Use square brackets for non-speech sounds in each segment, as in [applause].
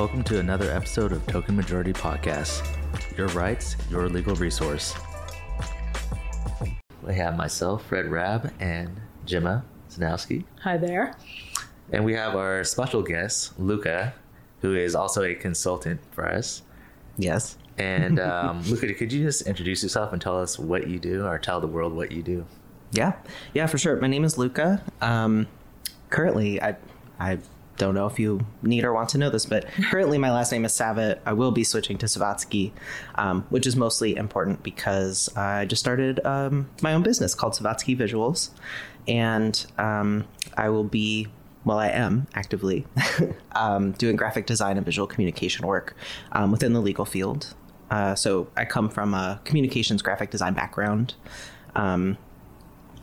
Welcome to another episode of Token Majority Podcast. Your rights, your legal resource. We have myself, Fred Rabb, and Gemma Zanowski. Hi there. And we have our special guest, Luca, who is also a consultant for us. Yes. And [laughs] um, Luca, could you just introduce yourself and tell us what you do or tell the world what you do? Yeah. Yeah, for sure. My name is Luca. Um, currently, I, I don't know if you need or want to know this, but currently my last name is Savitt. I will be switching to Savotsky, um, which is mostly important because I just started um, my own business called Savotsky Visuals. And um, I will be well, I am actively [laughs] um, doing graphic design and visual communication work um, within the legal field. Uh, so I come from a communications graphic design background, um,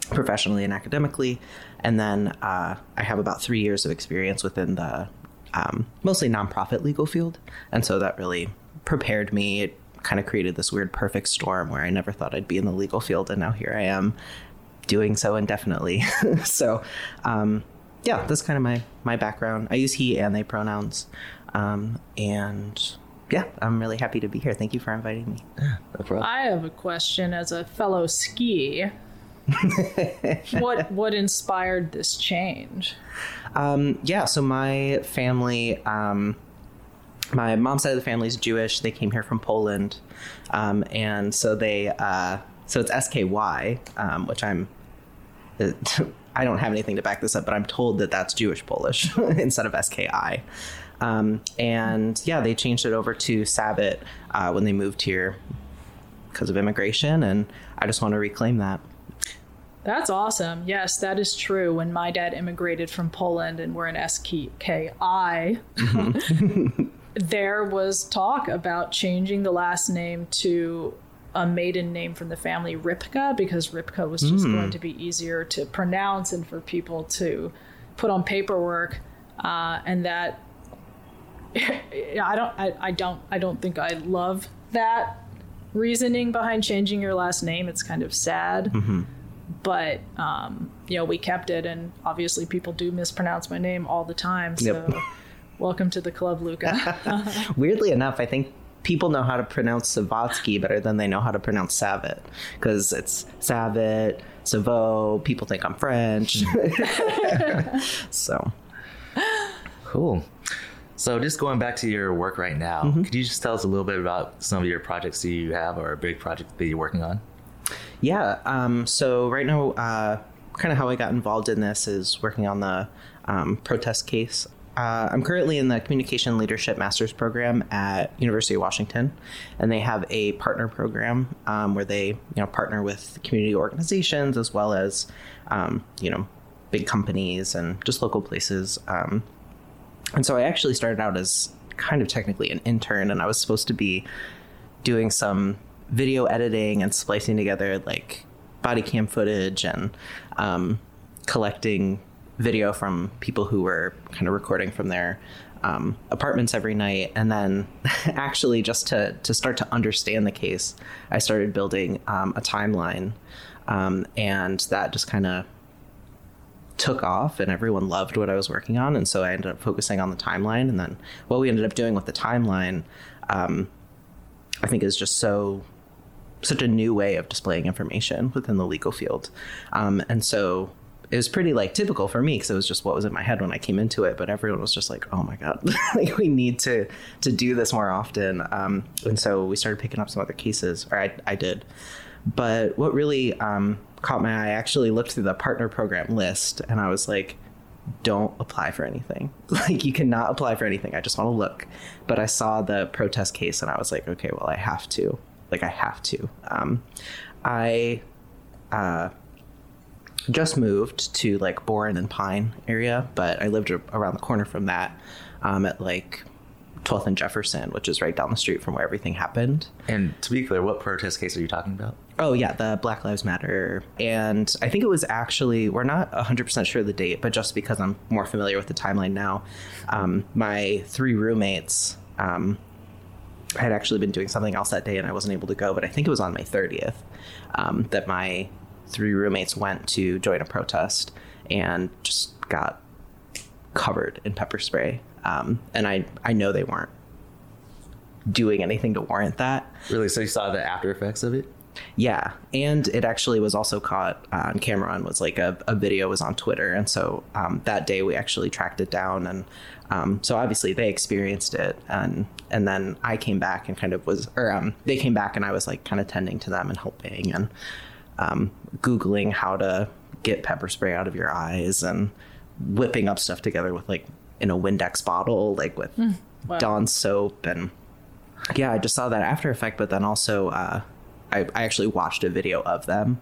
professionally and academically, and then uh, I have about three years of experience within the um, mostly nonprofit legal field, and so that really prepared me. It kind of created this weird perfect storm where I never thought I'd be in the legal field, and now here I am doing so indefinitely. [laughs] so um, yeah, that's kind of my my background. I use he and they pronouns, um, and yeah, I'm really happy to be here. Thank you for inviting me. Yeah, no problem. I have a question as a fellow ski. [laughs] what what inspired this change? Um, yeah, so my family, um, my mom's side of the family is Jewish. They came here from Poland, um, and so they uh, so it's SKY, um, which I'm. [laughs] I don't have anything to back this up, but I'm told that that's Jewish Polish [laughs] instead of SKI. Um, and yeah, they changed it over to Savitt uh, when they moved here because of immigration, and I just want to reclaim that. That's awesome. Yes, that is true. When my dad immigrated from Poland and we're in SKI, mm-hmm. [laughs] there was talk about changing the last name to a maiden name from the family Ripka because Ripka was just mm. going to be easier to pronounce and for people to put on paperwork, uh, and that [laughs] I don't I, I don't I don't think I love that reasoning behind changing your last name. It's kind of sad. Mm-hmm. But um, you know, we kept it, and obviously, people do mispronounce my name all the time. So, yep. [laughs] welcome to the club, Luca. [laughs] Weirdly enough, I think people know how to pronounce Savotsky better than they know how to pronounce Savitt because it's Savitt, Savo. People think I'm French. [laughs] so cool. So, just going back to your work right now, mm-hmm. could you just tell us a little bit about some of your projects that you have or a big project that you're working on? Yeah. Um, so, right now, uh, kind of how I got involved in this is working on the um, protest case uh, I'm currently in the Communication Leadership Master's Program at University of Washington, and they have a partner program um, where they, you know, partner with community organizations as well as, um, you know, big companies and just local places. Um, and so I actually started out as kind of technically an intern, and I was supposed to be doing some video editing and splicing together like body cam footage and um, collecting video from people who were kind of recording from their um, apartments every night. And then, [laughs] actually, just to, to start to understand the case, I started building um, a timeline. Um, and that just kind of took off, and everyone loved what I was working on. And so I ended up focusing on the timeline. And then, what we ended up doing with the timeline, um, I think, is just so such a new way of displaying information within the legal field. Um, and so it was pretty like typical for me because it was just what was in my head when I came into it. But everyone was just like, "Oh my god, [laughs] like we need to to do this more often." Um, and so we started picking up some other cases, or I, I did. But what really um, caught my eye, I actually looked through the partner program list, and I was like, "Don't apply for anything. [laughs] Like you cannot apply for anything. I just want to look." But I saw the protest case, and I was like, "Okay, well, I have to. Like I have to." Um, I. Uh, just moved to like Boren and Pine area, but I lived around the corner from that um, at like 12th and Jefferson, which is right down the street from where everything happened. And to be clear, what protest case are you talking about? Oh, yeah, the Black Lives Matter. And I think it was actually, we're not 100% sure of the date, but just because I'm more familiar with the timeline now, um, my three roommates um, had actually been doing something else that day and I wasn't able to go, but I think it was on May 30th um, that my three roommates went to join a protest and just got covered in pepper spray, um, and I I know they weren't doing anything to warrant that. Really? So you saw the after effects of it? Yeah, and it actually was also caught on camera and was like a, a video was on Twitter, and so um, that day we actually tracked it down, and um, so obviously they experienced it, and and then I came back and kind of was, or um, they came back and I was like kind of tending to them and helping and um, googling how to get pepper spray out of your eyes and whipping up stuff together with like in a Windex bottle, like with wow. Dawn soap and yeah, I just saw that after effect, but then also uh, I, I actually watched a video of them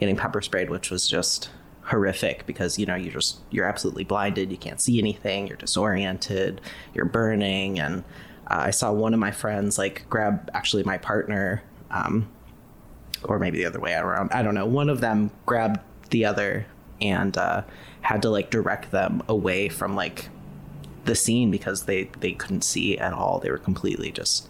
getting pepper sprayed, which was just horrific because you know you just you're absolutely blinded, you can't see anything, you're disoriented, you're burning, and uh, I saw one of my friends like grab actually my partner, um, or maybe the other way around. I don't know. One of them grabbed the other and uh, had to like direct them away from like the scene because they they couldn't see at all. They were completely just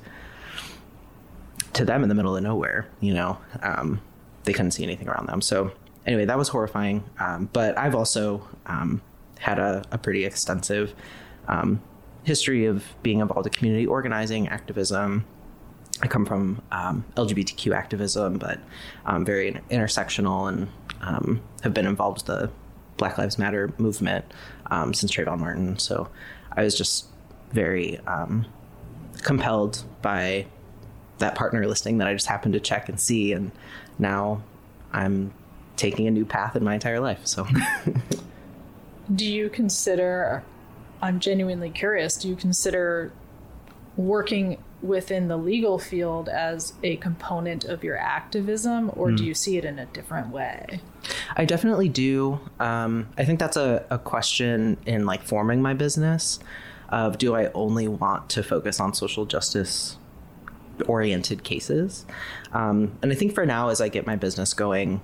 to them in the middle of nowhere. You know, um, they couldn't see anything around them. So anyway, that was horrifying. Um, but I've also um, had a, a, pretty extensive um, history of being involved in community organizing, activism. I come from um, LGBTQ activism, but very intersectional and have been involved with the Black Lives Matter movement um, since Trayvon Martin. So I was just very um, compelled by that partner listing that I just happened to check and see, and now I'm taking a new path in my entire life. So, do you consider? I'm genuinely curious. Do you consider working within the legal field as a component of your activism, or mm. do hmm. you see it in a different way? I definitely do. Um, I think that's a, a question in like forming my business of do I only want to focus on social justice oriented cases? Um, and I think for now, as I get my business going,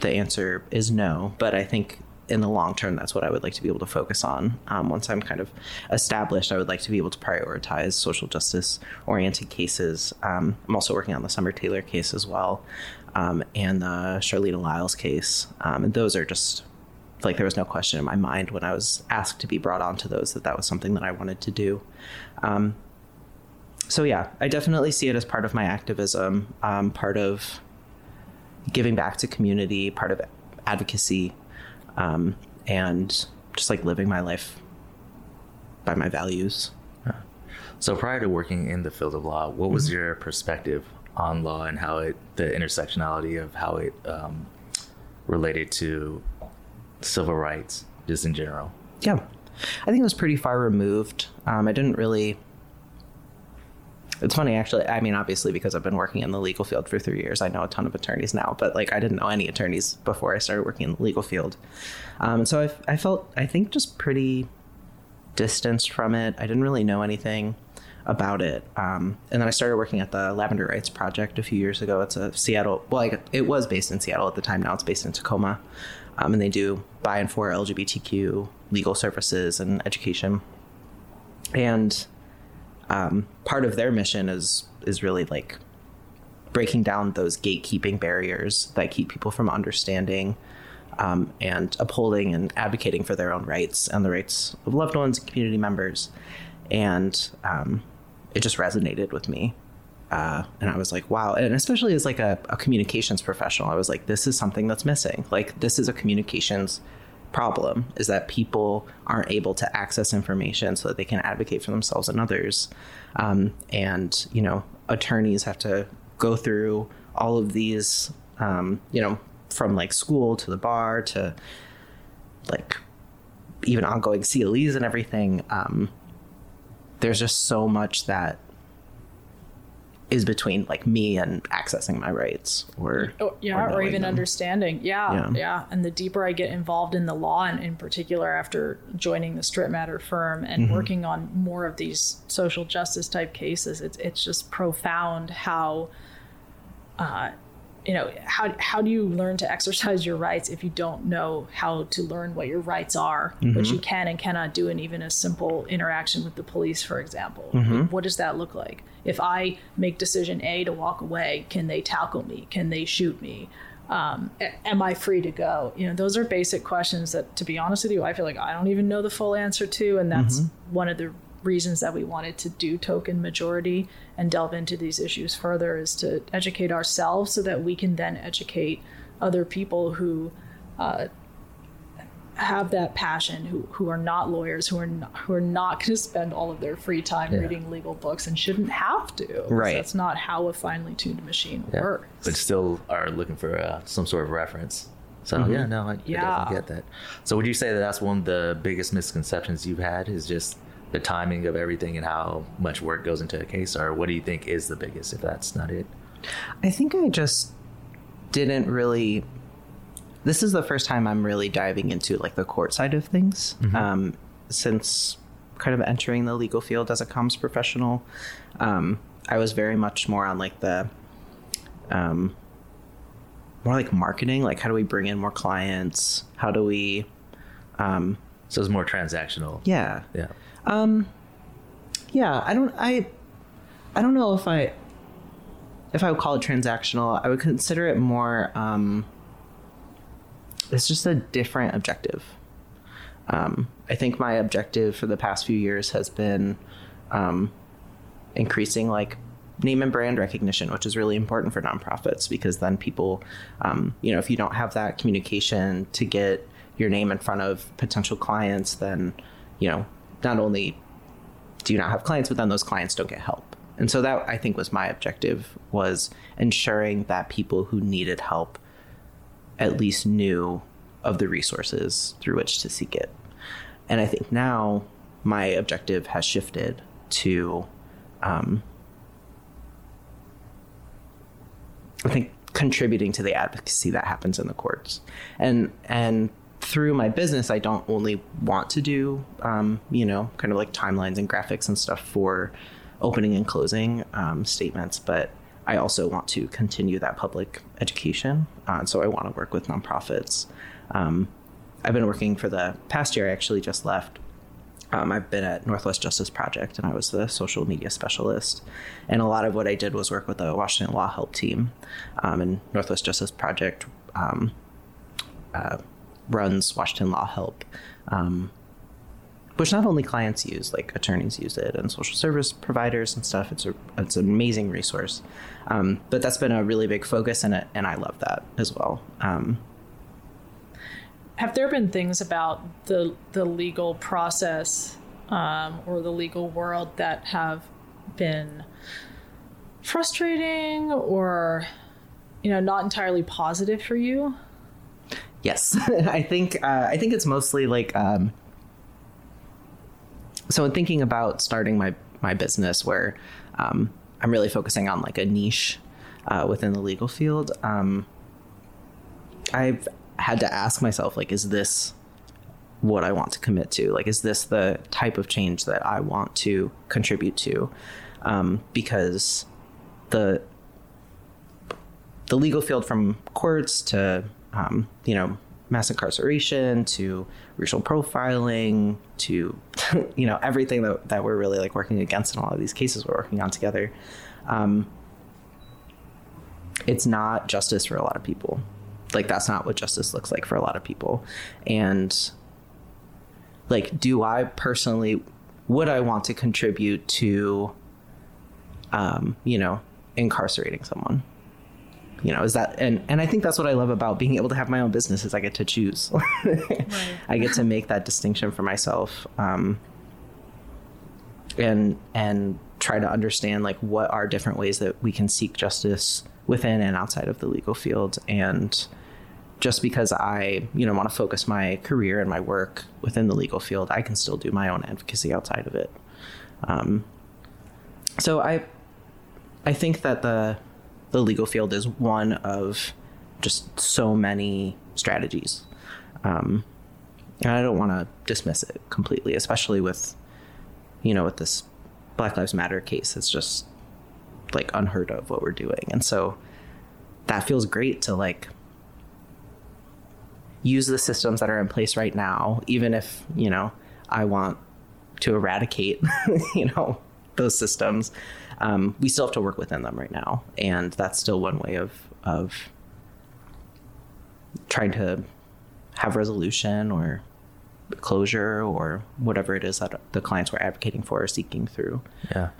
the answer is no. But I think in the long term, that's what I would like to be able to focus on. Um, once I'm kind of established, I would like to be able to prioritize social justice oriented cases. Um, I'm also working on the Summer Taylor case as well, um, and the Charleena Lyles case. Um, and those are just like there was no question in my mind when I was asked to be brought onto those that that was something that I wanted to do. So yeah, I definitely see it as part of my activism, um, part of giving back to community, part of advocacy um, and just like living my life by my values. So prior to working in the field of law, what was mm-hmm. your perspective on law and how it, the intersectionality of how it um, related to civil rights, just in general? Yeah, I think it was pretty far removed. Um, I didn't really it's funny, actually. I mean, obviously, because I've been working in the legal field for three years, I know a ton of attorneys now. But like, I didn't know any attorneys before I started working in the legal field, um, so I, I felt, I think, just pretty distanced from it. I didn't really know anything about it. Um, and then I started working at the Lavender Rights Project a few years ago. It's a Seattle, well, like, it was based in Seattle at the time. Now it's based in Tacoma. Um, and they do by and for LGBTQ legal services and education. And um, part of their mission is is really like breaking down those gatekeeping barriers that keep people from understanding um, and upholding and advocating for their own rights and the rights of loved ones and community members. And um, it just resonated with me. Uh, and I was like, wow. And especially as like a, a communications professional, I was like, this is something that's missing. Like, this is a communications problem is that people aren't able to access information so that they can advocate for themselves and others. Um, and, you know, attorneys have to go through all of these, um, you know, from like school to the bar to like even ongoing CLEs and everything. Um, there's just so much that is between like me and accessing my rights or oh, yeah or, or even them. understanding yeah, yeah, yeah and the deeper i get involved in the law and in particular after joining the Stritmatter firm and mm-hmm. working on more of these social justice type cases it's, it's just profound how uh, you know how how do you learn to exercise your rights if you don't know how to learn what your rights are mm-hmm. what you can and cannot do in even a simple interaction with the police for example mm-hmm. what does that look like if i make decision a to walk away can they tackle me can they shoot me um, am I free to go? You know, those are basic questions that, to be honest with you, I feel like I don't even know the full answer to. And that's mm-hmm. one of the reasons that we wanted to do token majority and delve into these issues further is to educate ourselves so that we can then educate other people who uh, have that passion who, who are not lawyers who are not, who are not going to spend all of their free time yeah. reading legal books and shouldn't have to right that's not how a finely tuned machine yeah. works but still are looking for uh, some sort of reference so mm-hmm. yeah no I, yeah. I definitely get that so would you say that that's one of the biggest misconceptions you've had is just the timing of everything and how much work goes into a case or what do you think is the biggest if that's not it i think i just didn't really this is the first time I'm really diving into like the court side of things mm-hmm. um, since kind of entering the legal field as a comms professional. Um, I was very much more on like the um, more like marketing, like how do we bring in more clients? How do we? Um, so it's more transactional. Yeah. Yeah. Um, yeah. I don't. I. I don't know if I. If I would call it transactional, I would consider it more. Um, it's just a different objective. Um, I think my objective for the past few years has been um, increasing like name and brand recognition, which is really important for nonprofits because then people, um, you know, if you don't have that communication to get your name in front of potential clients, then, you know, not only do you not have clients, but then those clients don't get help. And so that I think was my objective was ensuring that people who needed help at least knew of the resources through which to seek it. And I think now my objective has shifted to, um, I think contributing to the advocacy that happens in the courts, and and through my business, I don't only want to do, um, you know, kind of like timelines and graphics and stuff for opening and closing um, statements, but I also want to continue that public education. Uh, so I want to work with nonprofits. Um, I've been working for the past year. I actually just left. Um, I've been at Northwest Justice Project, and I was the social media specialist. And a lot of what I did was work with the Washington Law Help team. Um, and Northwest Justice Project um, uh, runs Washington Law Help um, which not only clients use, like attorneys use it and social service providers and stuff. It's a it's an amazing resource, um, but that's been a really big focus, and and I love that as well. Um, Have there been things about the the legal process um, or the legal world that have been frustrating or you know not entirely positive for you? Yes, [laughs] I think uh, I think it's mostly like um, so in thinking about starting my my business where um, I'm really focusing on like a niche uh, within the legal field, um, I've had to ask myself like, is this what I want to commit to? Like, is this the type of change that I want to contribute to? Um, because the the legal field from courts to um, you know mass incarceration to racial profiling to [laughs] you know everything that, that we're really like working against in a lot of these cases we're working on together. Um, it's not justice for a lot of people. Like that's not what justice looks like for a lot of people. And like do i personally would i want to contribute to um, you know incarcerating someone you know is that and and i think that's what i love about being able to have my own business is i get to choose. [laughs] I get to make that distinction for myself um, and and try to understand like what are different ways that we can seek justice within and outside of the legal field. And just because i you know want to focus my career and my work within the legal field i can still do my own advocacy outside of it. Um, so i i think that the the legal field is one of just so many strategies. Um, and I don't want to dismiss it completely, especially with, you know, with this Black Lives Matter case. It's just like unheard of what we're doing. And so that feels great to like use the systems that are in place right now, even if, you know, I want to eradicate, [laughs] you know, those systems um, we still have to work within them right now, and that's still one way of of trying to have resolution or closure or whatever it is that the clients were advocating for or seeking through. Yeah.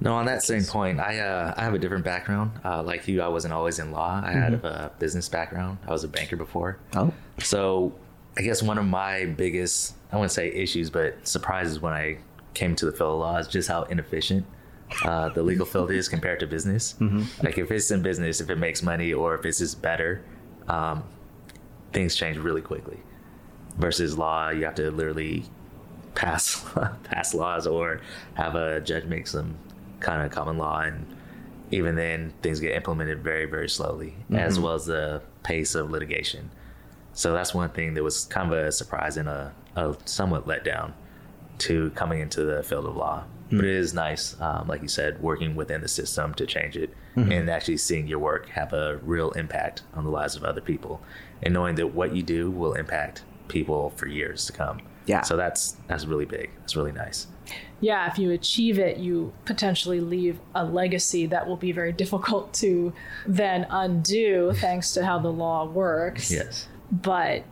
No, on that same point, I uh, I have a different background. Uh, like you, I wasn't always in law. I had a business background. I was a banker before. Oh, So I guess one of my biggest, I wouldn't say issues, but surprises when I came to the field of law is just how inefficient uh, the legal field is compared to business. Like if it's in business, if it makes money or if it's just better, um, things change really quickly. Versus law, you have to literally pass [laughs] pass laws or have a judge make some kind of common law. And even then things get implemented very very slowly as well as the pace of litigation. So that's one thing that was kind of a surprise and a, a somewhat letdown to coming into the field of law but it is nice um, like you said working within the system to change it and actually seeing your work have a real impact on the lives of other people and knowing that what you do will impact people for years to come. Yeah. so that's that's really big. That's really nice. Yeah, if you achieve it, you potentially leave a legacy that will be very difficult to then undo thanks to how the law works. yes. But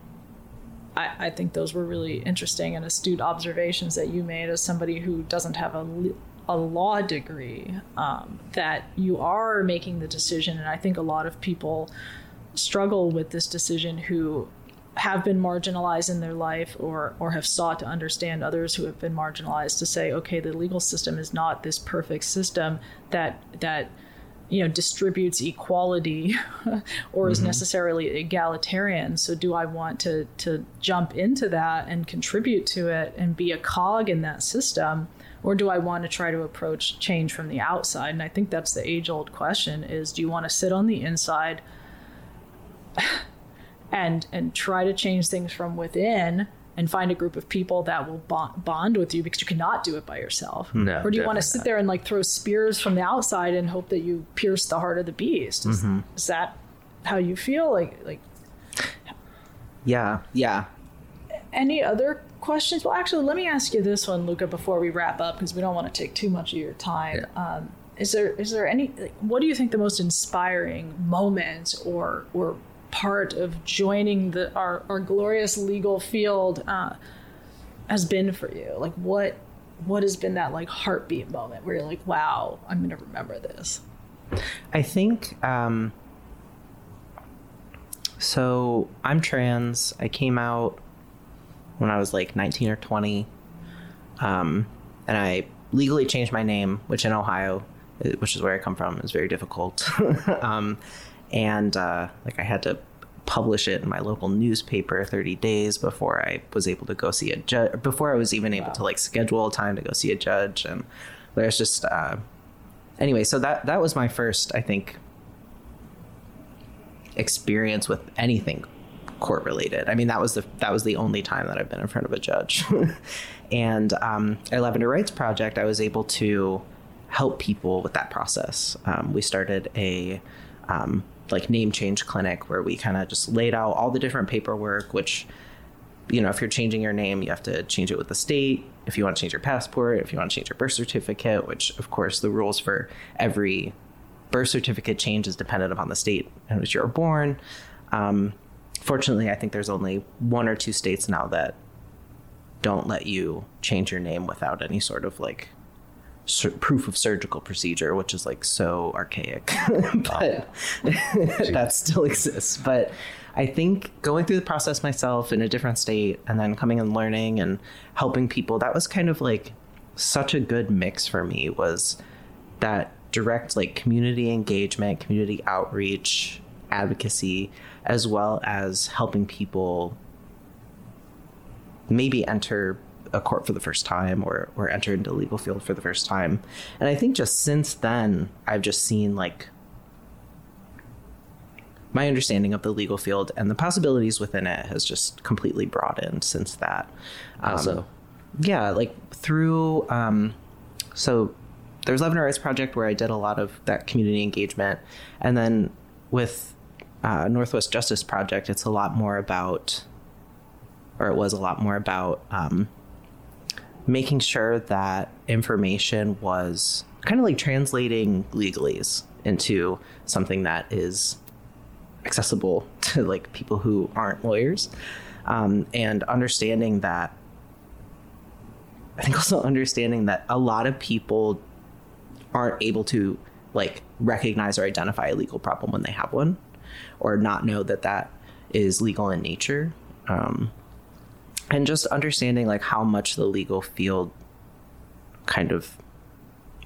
I, I think those were really interesting and astute observations that you made as somebody who doesn't have a, a law degree, um, that you are making the decision. And I think a lot of people struggle with this decision who have been marginalized in their life or or have sought to understand others who have been marginalized to say okay the legal system is not this perfect system that that you know distributes equality [laughs] or is mm-hmm. necessarily egalitarian. So do i want to to jump into that and contribute to it and be a cog in that system? Or do i want to try to approach change from the outside? And i think that's the age old question is do you want to sit on the inside [sighs] and and try to change things from within and find a group of people that will bond, bond with you because you cannot do it by yourself. No, or do you want to sit not. there and like throw spears from the outside and hope that you pierce the heart of the beast? Is, Mm-hmm. is that how you feel? Like like yeah, yeah. any other questions? Well actually let me ask you this one luca before we wrap up because we don't want to take too much of your time. Um, is there is there any like, what do you think the most inspiring moment or or part of joining the our, our glorious legal field uh, has been for you like what what has been that like heartbeat moment where you're like wow i'm gonna remember this I think um, so. I'm trans. I came out when I was like 19 or 20, um, and I legally changed my name, which in Ohio, which is where I come from, is very difficult. [laughs] um, and uh, like I had to publish it in my local newspaper 30 days before I was able to go see a judge. Before I was even able to like schedule a time to go see a judge, and there's just. Uh, anyway, so that that was my first, I think, experience with anything court related. I mean, that was the that was the only time that I've been in front of a judge. [laughs] and um, at Lavender Rights Project, I was able to help people with that process. Um, we started a um, like name change clinic where we kind of just laid out all the different paperwork, which you know, if you're changing your name, you have to change it with the state. If you want to change your passport, if you want to change your birth certificate, which of course the rules for every birth certificate change is dependent upon the state in which you were born. Um, fortunately, I think there's only one or two states now that don't let you change your name without any sort of like sur- proof of surgical procedure, which is like so archaic, [laughs] but [laughs] that still exists. But I think going through the process myself in a different state and then coming and learning and helping people, that was kind of like such a good mix for me was that direct like community engagement, community outreach, advocacy, as well as helping people maybe enter a court for the first time or or enter into the legal field for the first time. And I think just since then I've just seen like my understanding of the legal field and the possibilities within it has just completely broadened since that. Um, Also, yeah, like through um so there's Lavender Rights Project where I did a lot of that community engagement. And then with uh, Northwest Justice Project, it's a lot more about, or it was a lot more about um, making sure that information was kind of like translating legalese into something that is accessible [laughs] to like people who aren't lawyers, um, and understanding that. I think also understanding that a lot of people aren't able to like recognize or identify a legal problem when they have one, or not know that that is legal in nature. Um, and just understanding like how much the legal field kind of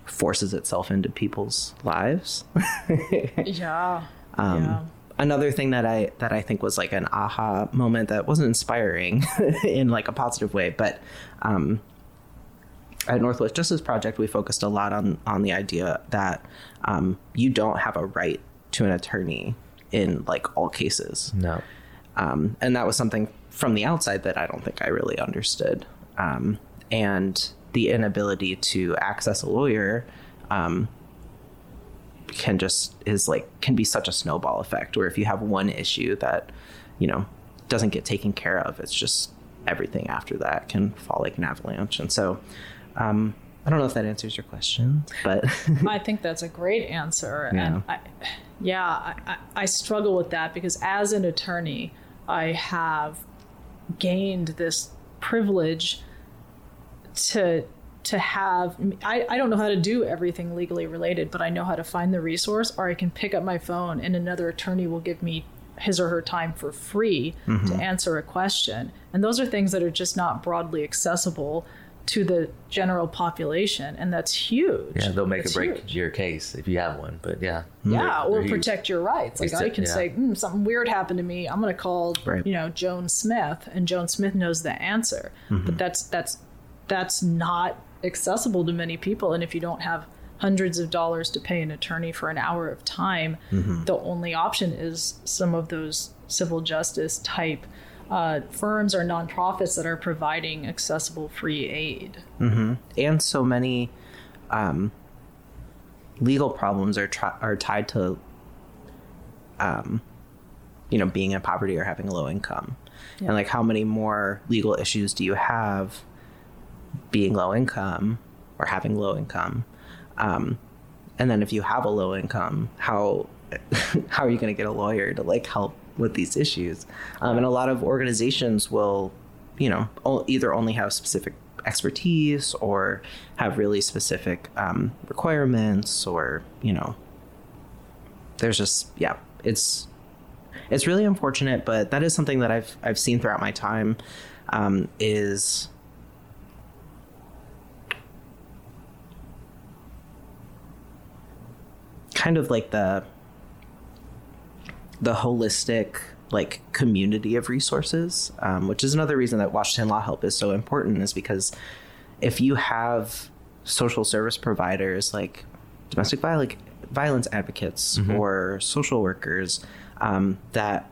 forces itself into people's lives. [laughs] [laughs] Yeah. Um, yeah. Another thing that I that I think was like an aha moment that wasn't inspiring [laughs] in like a positive way, but um, at Northwest Justice Project, we focused a lot on on the idea that um, you don't have a right to an attorney in like all cases. No. Um, and that was something from the outside that I don't think I really understood. Um, and the inability to access a lawyer um, can just is like can be such a snowball effect. Where if you have one issue that you know doesn't get taken care of, it's just everything after that can fall like an avalanche. And so, um, I don't know if that answers your question, but [laughs] I think that's a great answer. Yeah. And I, yeah, I, I, I struggle with that because as an attorney, I have gained this privilege to to have I, I don't know how to do everything legally related, but I know how to find the resource or I can pick up my phone and another attorney will give me his or her time for free to mm-hmm. answer a question. And those are things that are just not broadly accessible to the general population and that's huge. Yeah, they'll make It's or break huge. your case if you have one. But yeah. Yeah, They're- or they're huge. protect your rights. Like I can yeah. say mm, something weird happened to me. I'm going to call Right. you know Joan Smith, and Joan Smith knows the answer. Mm-hmm. But that's that's that's not accessible to many people. And if you don't have hundreds of dollars to pay an attorney for an hour of time, Mm-hmm. the only option is some of those civil justice type uh, firms or nonprofits that are providing accessible free aid. and so many um, legal problems are tri- are tied to um, you know being in poverty or having a low income. And like how many more legal issues do you have being low income or having low income? Um, and then if you have a low income how [laughs] how are you going to get a lawyer to like help with these issues. Um, and a lot of organizations will you know either only have specific expertise or have really specific um, requirements or you know there's just yeah it's it's really unfortunate but that is something that i've i've seen throughout my time um, is kind of like the the holistic like community of resources um, which is another reason that washington law help is so important is because if you have social service providers like domestic violence violence advocates or social workers um, that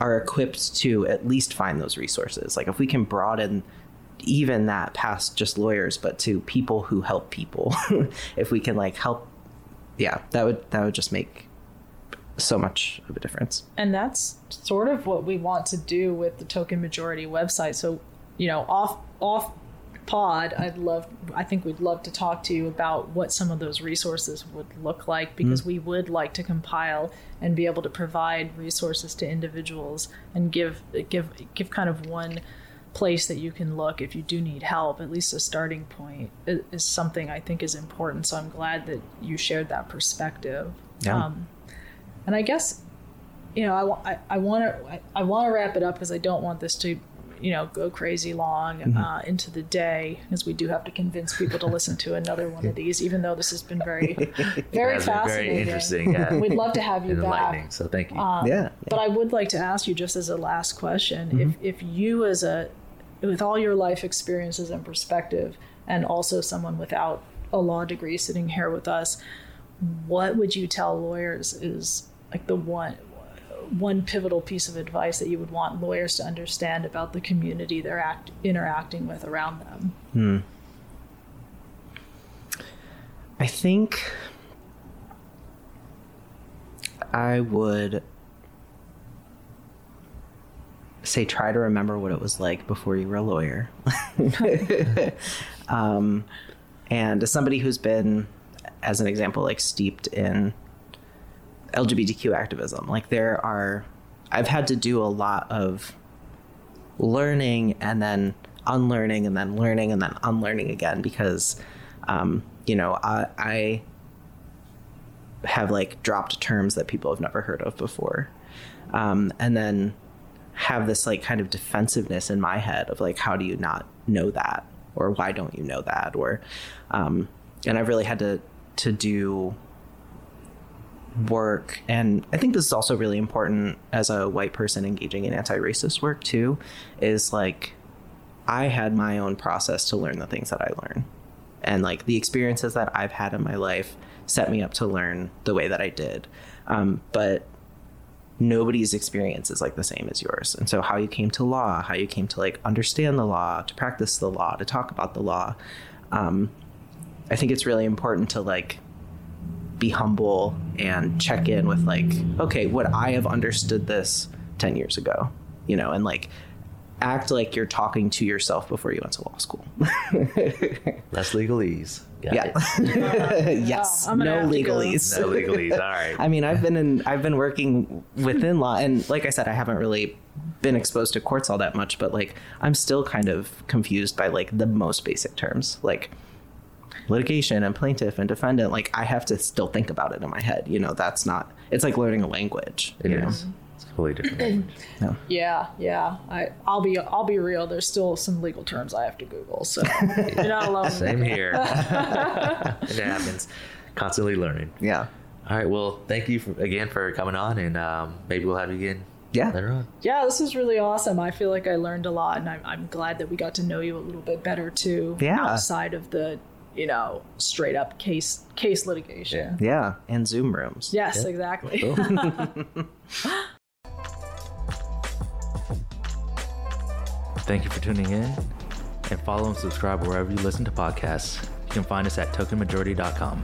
are equipped to at least find those resources. Like if we can broaden even that past just lawyers but to people who help people [laughs] if we can like help yeah that would that would just make so much of a difference. And that's sort of what we want to do with the token majority website. So you know off off pod i'd love i think we'd love to talk to you about what some of those resources would look like because we would like to compile and be able to provide resources to individuals and give give give kind of one place that you can look if you do need help at least a starting point is, is something i think is important. So i'm glad that you shared that perspective. Yeah. um, and i guess you know, I, I, I want to I, I want to wrap it up because I don't want this to, you know, go crazy long Mm-hmm. uh, into the day because we do have to convince people to listen to another one of these, even though this has been very, [laughs] very fascinating. very interesting. Yeah. [laughs] We'd love to have you back. So thank you. Um, yeah But I would like to ask you, just as a last question, Mm-hmm. if if you, as a, with all your life experiences and perspective, and also someone without a law degree sitting here with us, what would you tell lawyers is like the one one pivotal piece of advice that you would want lawyers to understand about the community they're act, interacting with around them? I think I would say try to remember what it was like before you were a lawyer. [laughs] [laughs] um, and as somebody who's been, as an example, like steeped in LGBTQ activism. Like there are, I've had to do a lot of learning and then unlearning and then learning and then unlearning again because, um, you know, I, I have like dropped terms that people have never heard of before. Um, and then have this like kind of defensiveness in my head of like, how do you not know that? Or why don't you know that? Or, um, and I've really had to, to do work and i think this is also really important as a white person engaging in anti-racist work too is like i had my own process to learn the things that i learn. And like the experiences that i've had in my life set me up to learn the way that i did. Um, but nobody's experience is like the same as yours. And so how you came to law how you came to like understand the law to practice the law to talk about the law um, i think it's really important to like be humble and check in with like okay would i have understood this 10 years ago? You know and like act like you're talking to yourself before you went to law school. [laughs] Less legalese. Got yeah. [laughs] yes. I'm no have legalese. No legalese. All right. [laughs] I mean, I've been in, I've been working within law, and like I said, I haven't really been exposed to courts all that much, but like I'm still kind of confused by like the most basic terms, like litigation and plaintiff and defendant. Like I have to still think about it in my head. You know, that's not. It's like learning a language. It you is. know? It's a completely different [clears throat] language. No. Yeah, yeah. I, I'll be I'll be real. There's still some legal terms I have to Google, so you're not alone. [laughs] Same here. [laughs] it happens. Constantly learning. Yeah. All right. Well, thank you for, again for coming on, and um, maybe we'll have you again Yeah. later on. Yeah, this is really awesome. I feel like I learned a lot, and I'm, I'm glad that we got to know you a little bit better too. Yeah. Outside of the, you know, straight up case case litigation. Yeah. Yeah. And Zoom rooms. Yes, Yeah. exactly. Cool. [laughs] Thank you for tuning in and follow and subscribe wherever you listen to podcasts. You can find us at tokenmajority.com.